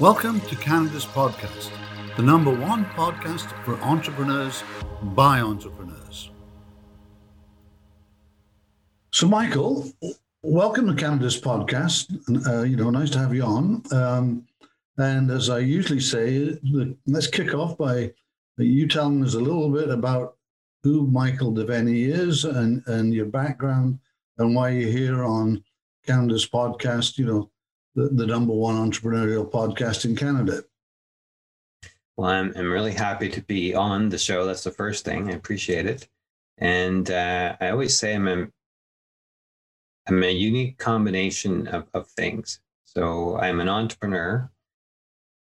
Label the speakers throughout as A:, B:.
A: Welcome to Canada's podcast, the number one podcast for entrepreneurs by entrepreneurs. So, Michael, welcome to Canada's podcast. Uh, you know, nice to have you on. Um, and as I usually say, let's kick off by you telling us a little bit about who Michael Devaney is and, and your background and why you're here on Canada's podcast, you know, the, the number one entrepreneurial podcast in Canada.
B: Well, I'm, I'm really happy to be on the show. That's the first thing. I appreciate it. And uh, I always say I'm a, I'm a unique combination of, of things. So I'm an entrepreneur.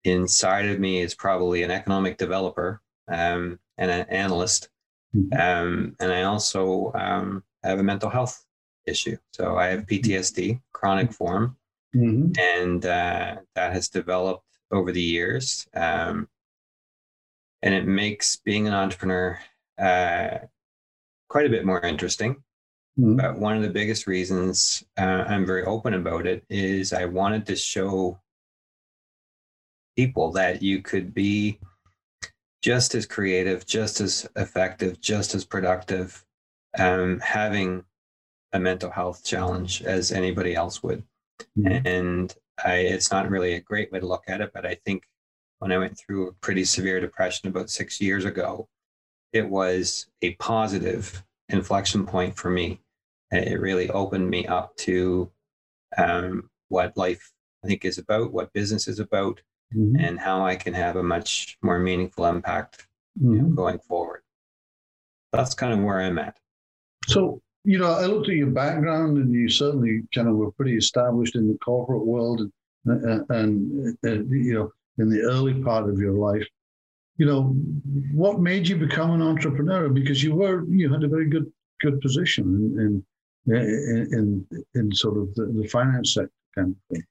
B: Inside of me is probably an economic developer um, and an analyst. Mm-hmm. Um, and I also um, have a mental health issue. So I have PTSD, chronic form, mm-hmm. and uh, that has developed over the years. Um, and it makes being an entrepreneur uh, quite a bit more interesting. Mm-hmm. But one of the biggest reasons uh, I'm very open about it is I wanted to show people that you could be just as creative, just as effective, just as productive, um, having a mental health challenge as anybody else would. Mm-hmm. And I, it's not really a great way to look at it, but I think when I went through a pretty severe depression about six years ago, it was a positive inflection point for me. It really opened me up to um, what life I think is about, what business is about, mm-hmm. and how I can have a much more meaningful impact mm-hmm. you know, mm-hmm. going forward. That's kind of where I'm at.
A: So, you know, I looked at your background, and you certainly kind of were pretty established in the corporate world, and, and, and, and you know, in the early part of your life. You know, what made you become an entrepreneur? Because you were, you had a very good good position in in in, in sort of the, the finance sector kind of thing.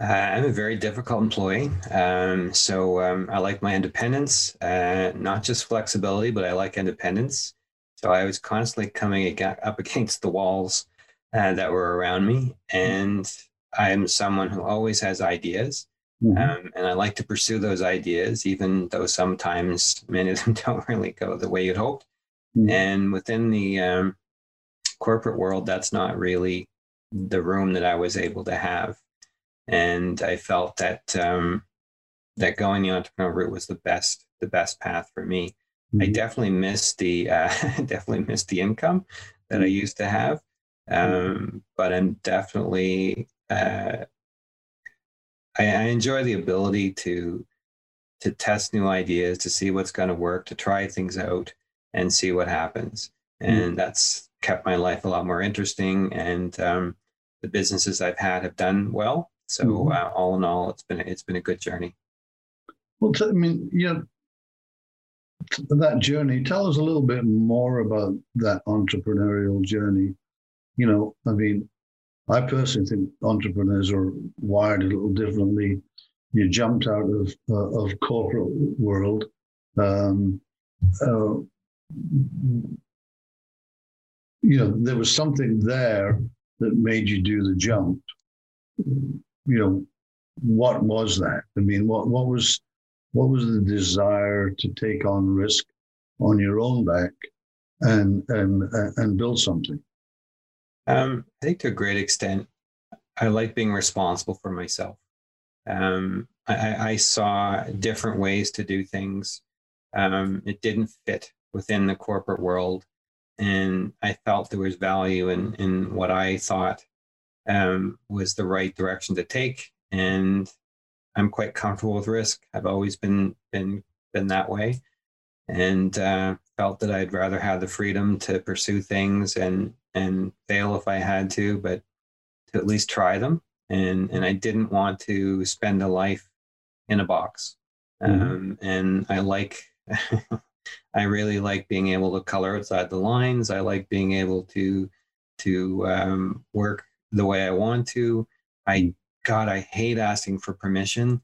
B: Uh, I'm a very difficult employee. Um, so um, I like my independence, uh, not just flexibility, but I like independence. So I was constantly coming up against the walls uh, that were around me. And I'm someone who always has ideas. Mm-hmm. Um, and I like to pursue those ideas, even though sometimes many of them don't really go the way you'd hoped. Mm-hmm. And within the um, corporate world, that's not really the room that I was able to have and I felt that um, that going the entrepreneur route was the best the best path for me. Mm-hmm. I definitely missed the uh, definitely missed the income that I mm-hmm. used to have, um, but I'm definitely uh, I, I enjoy the ability to to test new ideas, to see what's going to work, to try things out and see what happens. Mm-hmm. And mm-hmm. that's kept my life a lot more interesting. And um, the businesses I've had have done well. So mm-hmm. uh, all in all, it's been it's been a good journey.
A: Well, I mean, you know, that journey. Tell us a little bit more about that entrepreneurial journey. You know, I mean, I personally think entrepreneurs are wired a little differently. You jumped out of uh, of corporate world. Um, uh, you know, there was something there that made you do the jump you know, what was that? I mean, what what was what was the desire to take on risk on your own back and and and build something?
B: Um, I think to a great extent, I like being responsible for myself. Um, I, I, saw different ways to do things. Um, it didn't fit within the corporate world, and I felt there was value in in what I thought um, was the right direction to take. And I'm quite comfortable with risk. I've always been been been that way, and uh, felt that I'd rather have the freedom to pursue things and and fail if I had to, but to at least try them. And and I didn't want to spend a life in a box. Mm-hmm. Um, and I like. I really like being able to color outside the lines. I like being able to to um, work the way I want to. I God, I hate asking for permission.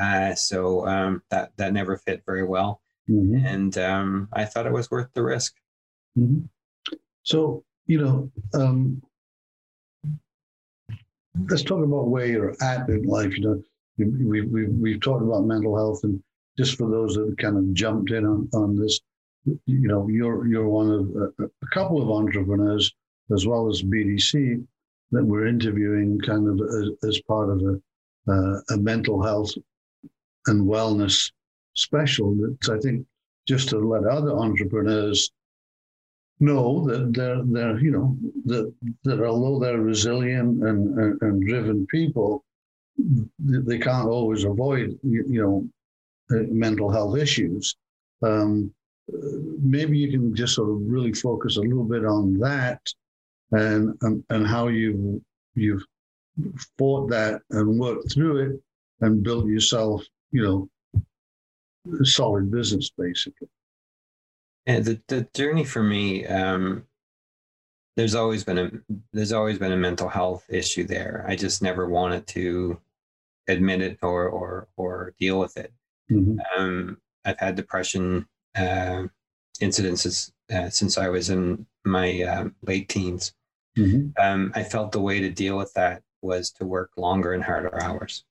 B: Uh, so um, that that never fit very well, mm-hmm. and um, I thought it was worth the risk.
A: Mm-hmm. So you know, um, let's talk about where you're at in life. You know, we, we, we've talked about mental health, and just for those that kind of jumped in on, on this, you know, you're you're one of a, a couple of entrepreneurs as well as BDC that we're interviewing kind of as, as part of a, uh, a mental health and wellness special that I think just to let other entrepreneurs know that they're they're you know that that although they're resilient and, and, and driven people, they can't always avoid you, you know uh, mental health issues. Um, maybe you can just sort of really focus a little bit on that and and, and how you you've fought that and worked through it and built yourself you know a solid business basically.
B: And the, the journey for me um there's always been a there's always been a mental health issue there. I just never wanted to admit it or or or deal with it. Mm-hmm. um i've had depression uh, incidences uh, since i was in my uh, late teens mm-hmm. um, i felt the way to deal with that was to work longer and harder hours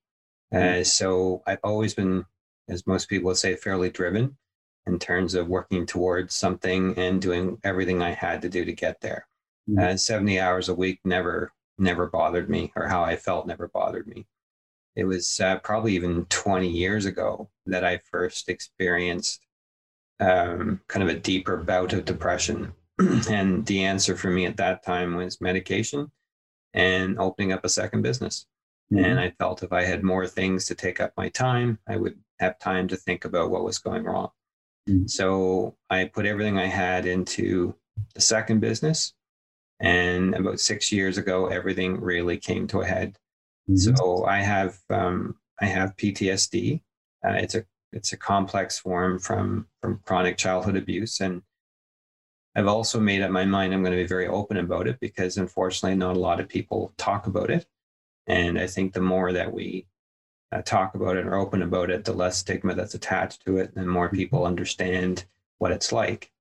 B: mm-hmm. so i've always been as most people would say, fairly driven in terms of working towards something and doing everything I had to do to get there. Mm-hmm. Uh, 70 hours a week never, never bothered me, or how I felt never bothered me. It was uh, probably even 20 years ago that I first experienced um, kind of a deeper bout of depression. and the answer for me at that time was medication and opening up a second business. Mm-hmm. And I felt if I had more things to take up my time, I would have time to think about what was going wrong. Mm-hmm. So I put everything I had into the second business. And about six years ago, everything really came to a head. Mm-hmm. So I have um, I have PTSD. Uh, it's a it's a complex form from from chronic childhood abuse, and I've also made up my mind I'm going to be very open about it because unfortunately, not a lot of people talk about it. And I think the more that we uh, talk about it or open about it, the less stigma that's attached to it, and more people understand what it's like.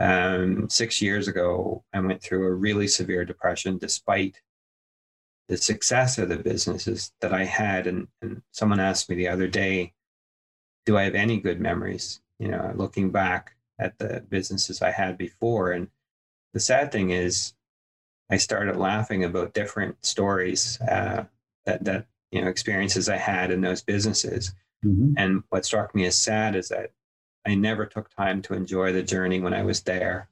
B: Um, six years ago, I went through a really severe depression despite the success of the businesses that I had. And, and someone asked me the other day, Do I have any good memories? You know, looking back at the businesses I had before. And the sad thing is, I started laughing about different stories uh, that, that you know experiences I had in those businesses. Mm-hmm. And what struck me as sad is that I never took time to enjoy the journey when I was there.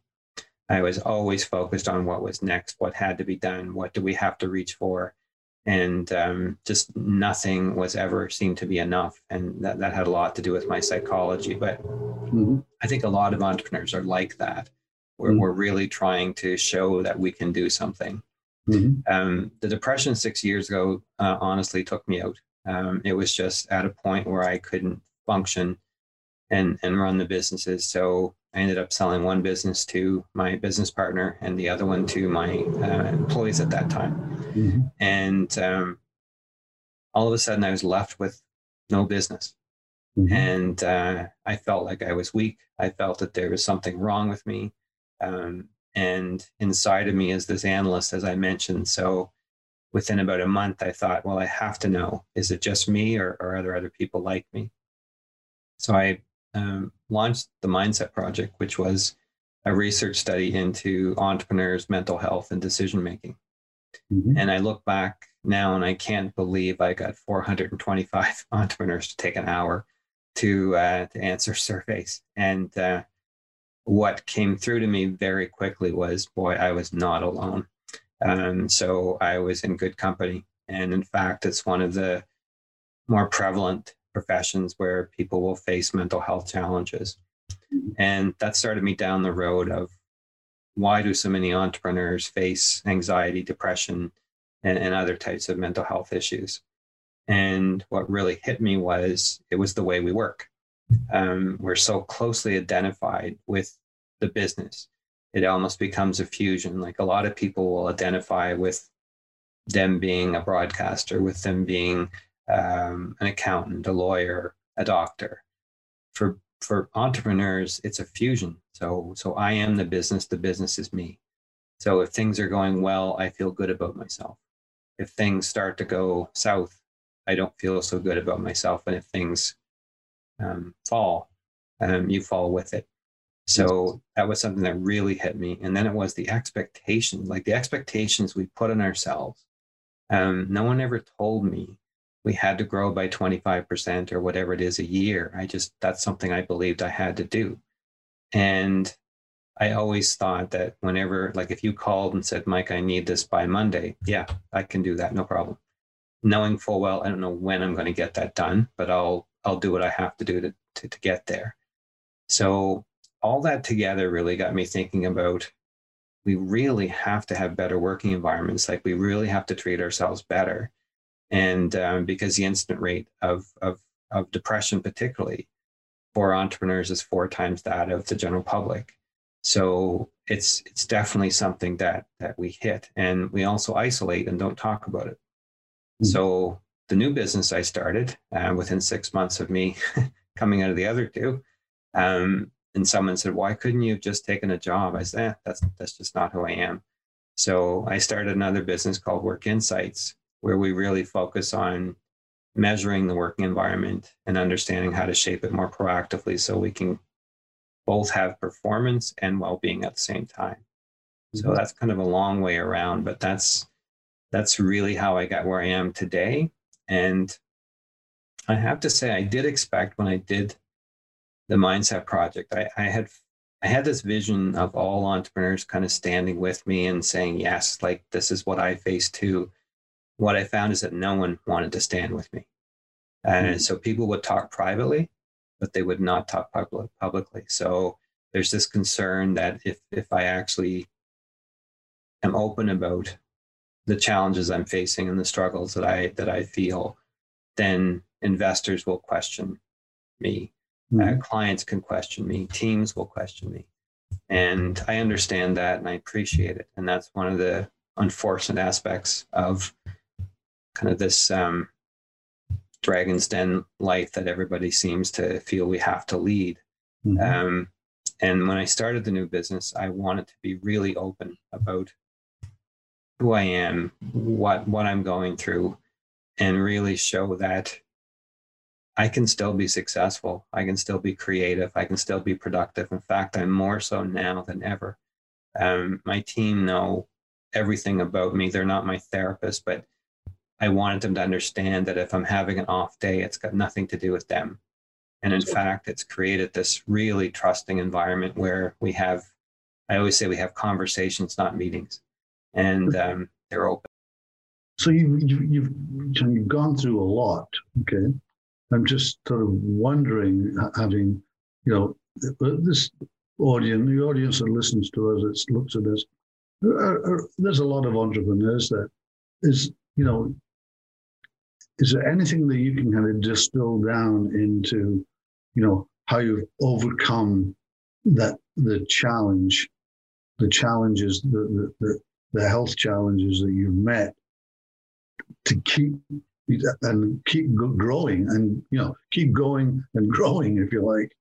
B: I was always focused on what was next, what had to be done, what do we have to reach for, and um, just nothing was ever seemed to be enough. And that, that had a lot to do with my psychology. But mm-hmm. I think a lot of entrepreneurs are like that. Where mm-hmm. we're really trying to show that we can do something. Mm-hmm. Um, the depression six years ago uh, honestly took me out. Um, it was just at a point where I couldn't function and and run the businesses. So I ended up selling one business to my business partner and the other one to my uh, employees at that time. Mm-hmm. And um, all of a sudden, I was left with no business. Mm-hmm. And uh, I felt like I was weak. I felt that there was something wrong with me. Um, and inside of me is this analyst, as I mentioned. So within about a month, I thought, well, I have to know is it just me or, or are there other people like me? So I um, launched the Mindset Project, which was a research study into entrepreneurs' mental health and decision making. Mm-hmm. And I look back now and I can't believe I got 425 entrepreneurs to take an hour to uh, to answer surveys. And uh, what came through to me very quickly was, boy, I was not alone. Um, so I was in good company. And in fact, it's one of the more prevalent professions where people will face mental health challenges. And that started me down the road of why do so many entrepreneurs face anxiety, depression, and, and other types of mental health issues? And what really hit me was it was the way we work um, we're so closely identified with the business it almost becomes a fusion like a lot of people will identify with them being a broadcaster with them being um, an accountant a lawyer a doctor for for entrepreneurs it's a fusion so so i am the business the business is me so if things are going well i feel good about myself if things start to go south I don't feel so good about myself. And if things um, fall, um, you fall with it. So that was something that really hit me. And then it was the expectations, like the expectations we put on ourselves. Um, no one ever told me we had to grow by 25% or whatever it is a year. I just, that's something I believed I had to do. And I always thought that whenever, like if you called and said, Mike, I need this by Monday, yeah, I can do that, no problem. Knowing full well, I don't know when I'm going to get that done, but I'll, I'll do what I have to do to, to, to get there. So all that together really got me thinking about we really have to have better working environments. Like we really have to treat ourselves better. And um, because the incident rate of, of, of depression, particularly for entrepreneurs, is four times that of the general public. So it's it's definitely something that that we hit, and we also isolate and don't talk about it. Mm-hmm. So the new business I started uh, within six months of me coming out of the other two, um, and someone said, "Why couldn't you have just taken a job?" I said, eh, "That's that's just not who I am." So I started another business called Work Insights, where we really focus on measuring the working environment and understanding how to shape it more proactively, so we can both have performance and well-being at the same time. Mm-hmm. So that's kind of a long way around, but that's that's really how I got where I am today. And I have to say, I did expect when I did the mindset project. I, I had I had this vision of all entrepreneurs kind of standing with me and saying, yes, like this is what I face too. What I found is that no one wanted to stand with me. And mm-hmm. so people would talk privately, but they would not talk public, publicly. So there's this concern that if, if I actually am open about the challenges I'm facing and the struggles that I, that I feel, then investors will question me Mm-hmm. Uh, clients can question me, teams will question me. And I understand that and I appreciate it. And that's one of the unfortunate aspects of kind of this um, Dragon's Den life that everybody seems to feel we have to lead. Mm-hmm. Um, and when I started the new business, I wanted to be really open about who I am, what what I'm going through, and really show that I can still be successful. I can still be creative. I can still be productive. In fact, I'm more so now than ever. Um, my team know everything about me. They're not my therapist, but I wanted them to understand that if I'm having an off day, it's got nothing to do with them. And in fact, it's created this really trusting environment where we have, I always say we have conversations, not meetings, and um, they're open.
A: So you, you, you've, you've gone through a lot, okay? I'm just sort of wondering, having, you know, uh, this audience, the audience that listens to us, that looks at us, uh, uh, there's a lot of entrepreneurs that is, you know, is there anything that you can kind of distill down into, you know, how you've overcome that the challenge, the challenges, the the, the health challenges that you've met to keep and keep growing and you know keep going and growing if you like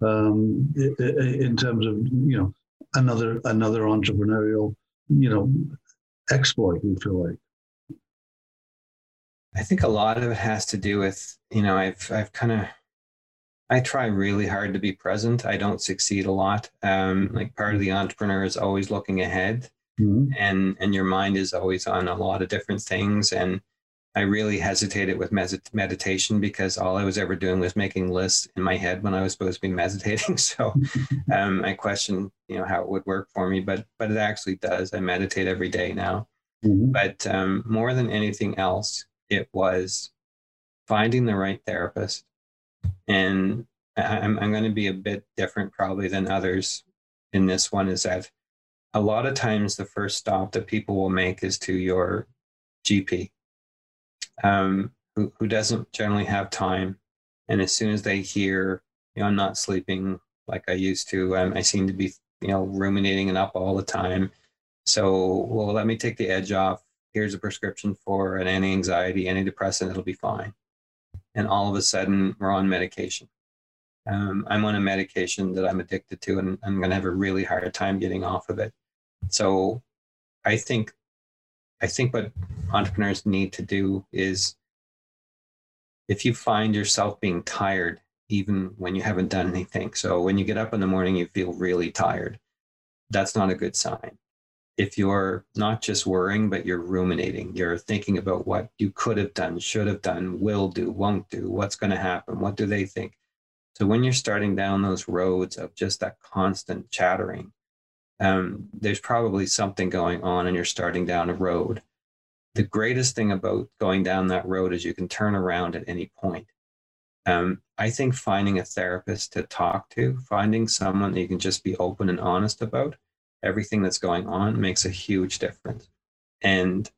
A: um, in terms of you know another another entrepreneurial you know exploit we feel like
B: i think a lot of it has to do with you know i've i've kind of i try really hard to be present i don't succeed a lot um, like part of the entrepreneur is always looking ahead mm-hmm. and and your mind is always on a lot of different things and I really hesitated with med- meditation because all I was ever doing was making lists in my head when I was supposed to be meditating. So um, I questioned, you know, how it would work for me, but but it actually does. I meditate every day now. Mm-hmm. But um, more than anything else, it was finding the right therapist. And I'm, I'm going to be a bit different probably than others in this one is that a lot of times the first stop that people will make is to your GP um, who, who doesn't generally have time. And as soon as they hear, you know, I'm not sleeping like I used to, um, I seem to be, you know, ruminating and up all the time. So, well, let me take the edge off. Here's a prescription for an anti-anxiety, antidepressant. It'll be fine. And all of a sudden, we're on medication. Um, I'm on a medication that I'm addicted to, and I'm going to have a really hard time getting off of it. So, I think I think what entrepreneurs need to do is if you find yourself being tired, even when you haven't done anything, so when you get up in the morning, you feel really tired, that's not a good sign. If you're not just worrying, but you're ruminating, you're thinking about what you could have done, should have done, will do, won't do, what's going to happen, what do they think? So when you're starting down those roads of just that constant chattering, um, there's probably something going on and you're starting down a road. The greatest thing about going down that road is you can turn around at any point. Um, I think finding a therapist to talk to, finding someone that you can just be open and honest about everything that's going on makes a huge difference. And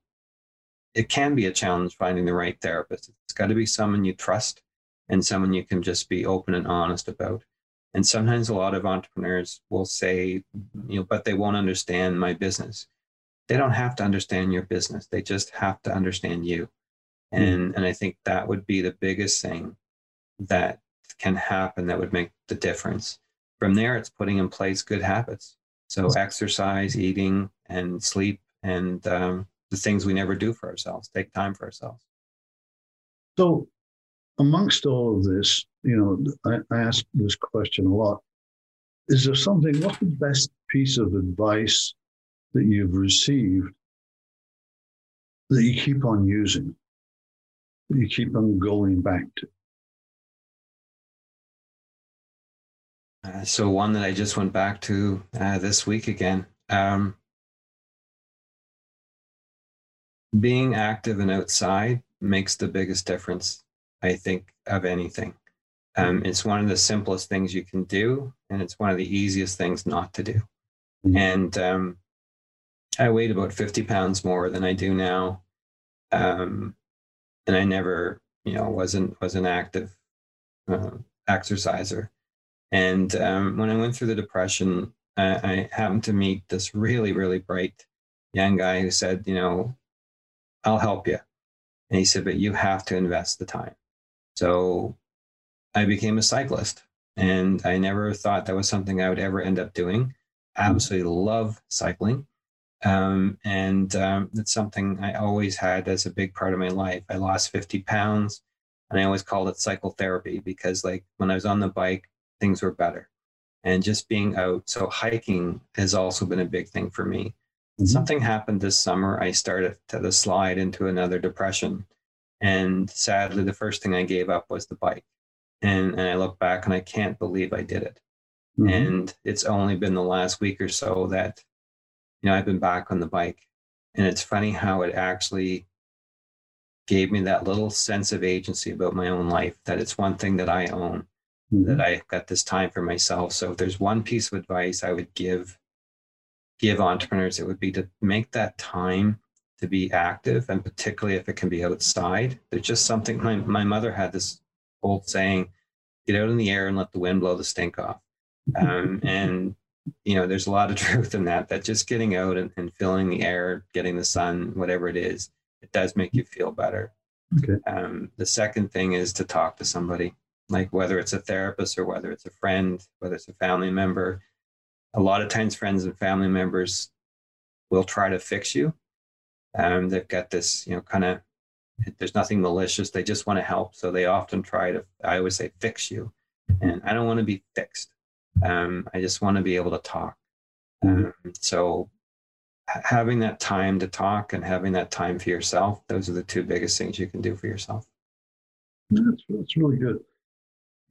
B: it can be a challenge finding the right therapist. It's got to be someone you trust and someone you can just be open and honest about. And sometimes a lot of entrepreneurs will say, you know, but they won't understand my business. They don't have to understand your business. They just have to understand you. Hmm. And, mm. and I think that would be the biggest thing that can happen that would make the difference. From there, it's putting in place good habits. So exercise, eating, and sleep, and um, the things we never do for ourselves. Take time for ourselves.
A: So, amongst all of this, you know, I, I ask this question a lot. Is there something? What's the best piece of advice that you've received that you keep on using, that you keep on going back to?
B: Uh, so one that I just went back to uh, this week again. Um, being active and outside makes the biggest difference, I think, of anything. Um, it's one of the simplest things you can do, and it's one of the easiest things not to do. Mm-hmm. And um, I weighed about 50 pounds more than I do now. Um, and I never, you know, wasn't was an active uh, exerciser. And um, when I went through the depression, I, I happened to meet this really, really bright young guy who said, you know, I'll help you. And he said, but you have to invest the time. So I became a cyclist and I never thought that was something I would ever end up doing. I Absolutely love cycling. Um, and um, it's something I always had as a big part of my life. I lost 50 pounds and I always called it cycle therapy because like when I was on the bike, things were better. And just being out. So hiking has also been a big thing for me. Mm-hmm. Something happened this summer. I started to slide into another depression. And sadly, the first thing I gave up was the bike. And, and I look back and I can't believe I did it. Mm-hmm. And it's only been the last week or so that, you know, I've been back on the bike. And it's funny how it actually gave me that little sense of agency about my own life that it's one thing that I own mm-hmm. that I got this time for myself. So if there's one piece of advice I would give give entrepreneurs, it would be to make that time to be active and particularly if it can be outside. There's just something my, my mother had this old saying, get out in the air and let the wind blow the stink off. Um, and you know, there's a lot of truth in that, that just getting out and, and feeling the air, getting the sun, whatever it is, it does make you feel better. Okay. Um, the second thing is to talk to somebody like whether it's a therapist or whether it's a friend, whether it's a family member. A lot of times, friends and family members will try to fix you. Um, they've got this, you know, kind of, there's nothing malicious. They just want to help. So they often try to, I always say, fix you. And I don't want to be fixed. Um, I just want to be able to talk. Um, so having that time to talk and having that time for yourself, those are the two biggest things you can do for yourself.
A: That's, that's really good.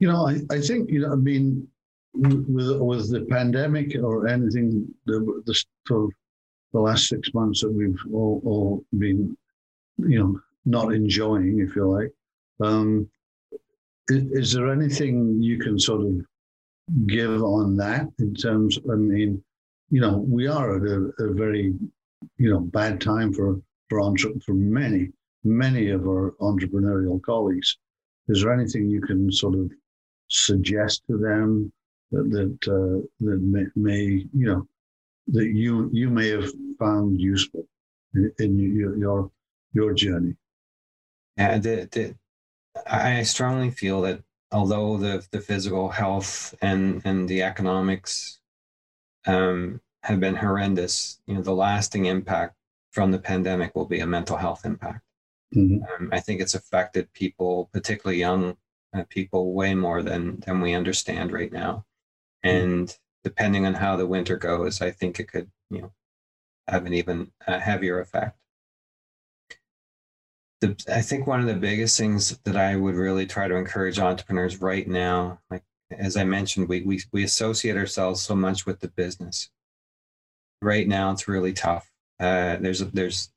A: You know, I, I think, you know, I mean, with, with the pandemic or anything, the, the, for the last six months that we've all, all been, you know, not enjoying, if you like, um, is, is there anything you can sort of give on that in terms, I mean, you know, we are at a, a very, you know, bad time for, for, entre- for many, many of our entrepreneurial colleagues. Is there anything you can sort of suggest to them that that, uh, that may, may, you know that you you may have found useful in, in your, your your journey.
B: Yeah, the, the, I strongly feel that although the the physical health and and the economics um, have been horrendous, you know, the lasting impact from the pandemic will be a mental health impact. Mm-hmm. Um, I think it's affected people, particularly young uh, people, way more than than we understand right now. And mm-hmm. depending on how the winter goes, I think it could, you know, have an even uh, heavier effect. The, I think one of the biggest things that I would really try to encourage entrepreneurs right now, like as I mentioned, we, we, we associate ourselves so much with the business. Right now, it's really tough. Uh, there's, there's,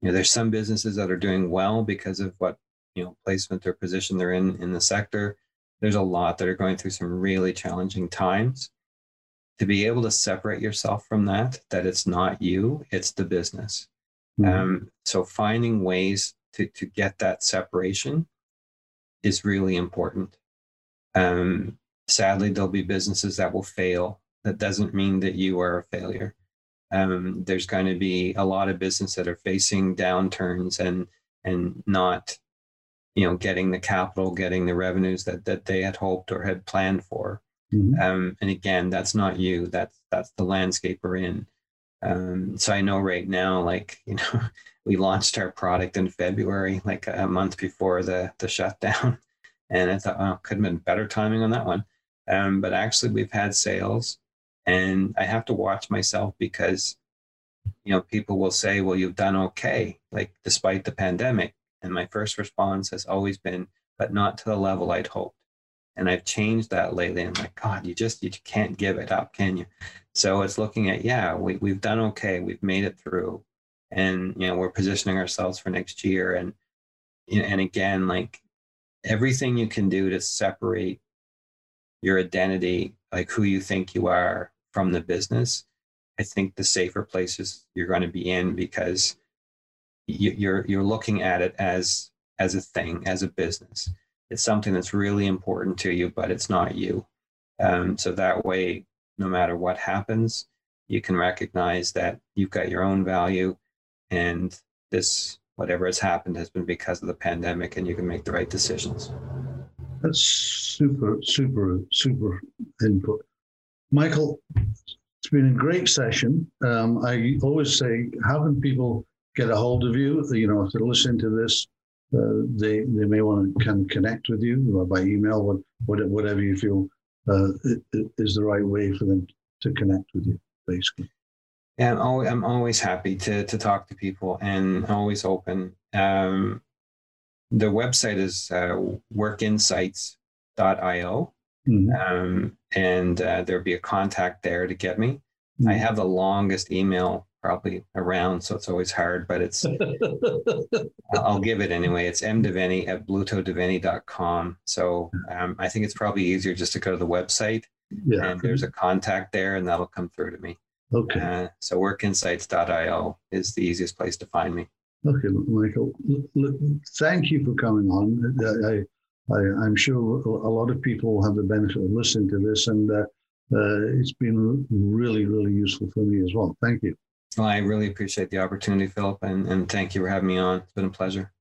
B: you know, there's some businesses that are doing well because of what, you know, placement or position they're in in the sector. There's a lot that are going through some really challenging times. To be able to separate yourself from that, that it's not you, it's the business. Mm-hmm. Um, so finding ways to, to get that separation is really important. Um, sadly, there'll be businesses that will fail. That doesn't mean that you are a failure. Um, there's going to be a lot of business that are facing downturns and and not, you know, getting the capital, getting the revenues that that they had hoped or had planned for. Mm-hmm. Um, and again, that's not you. That's that's the landscape we're in. Um, so I know right now, like you know, we launched our product in February, like a month before the the shutdown, and I thought, oh, could have been better timing on that one. Um, but actually, we've had sales, and I have to watch myself because, you know, people will say, "Well, you've done okay, like despite the pandemic." And my first response has always been, "But not to the level I'd hoped." And I've changed that lately. I'm like, God, you just you can't give it up, can you? So it's looking at, yeah, we, we've done okay, we've made it through, and you know, we're positioning ourselves for next year. And you know, and again, like everything you can do to separate your identity, like who you think you are from the business, I think the safer places you're going to be in because you're you're looking at it as as a thing, as a business. It's something that's really important to you, but it's not you. Um, so that way, no matter what happens, you can recognize that you've got your own value, and this whatever has happened has been because of the pandemic, and you can make the right decisions.
A: That's super, super, super input. Michael, it's been a great session. Um, I always say, having people get a hold of you, you know, if they're listening to this, uh, they they may want to can connect with you by email, whatever you feel uh, is the right way for them to connect with you, basically.
B: Yeah, I'm always, I'm always happy to to talk to people and always open. Um, the website is uh, workinsights.io. Mm-hmm. Um, and uh, there'll be a contact there to get me. Mm-hmm. I have the longest email probably around, so it's always hard, but it's, I'll give it anyway. It's mdevaney at blutodeveni.com. So um, I think it's probably easier just to go to the website yeah. and there's a contact there and that'll come through to me.
A: Okay.
B: Uh, so workinsights.io is the easiest place to find me.
A: Okay, Michael, thank you for coming on. I, I, am sure a lot of people have the benefit of listening to this, and uh, uh, it's been really, really useful for me as well. Thank you.
B: Well, I really appreciate the opportunity, Philip, and, and thank you for having me on. It's been a pleasure.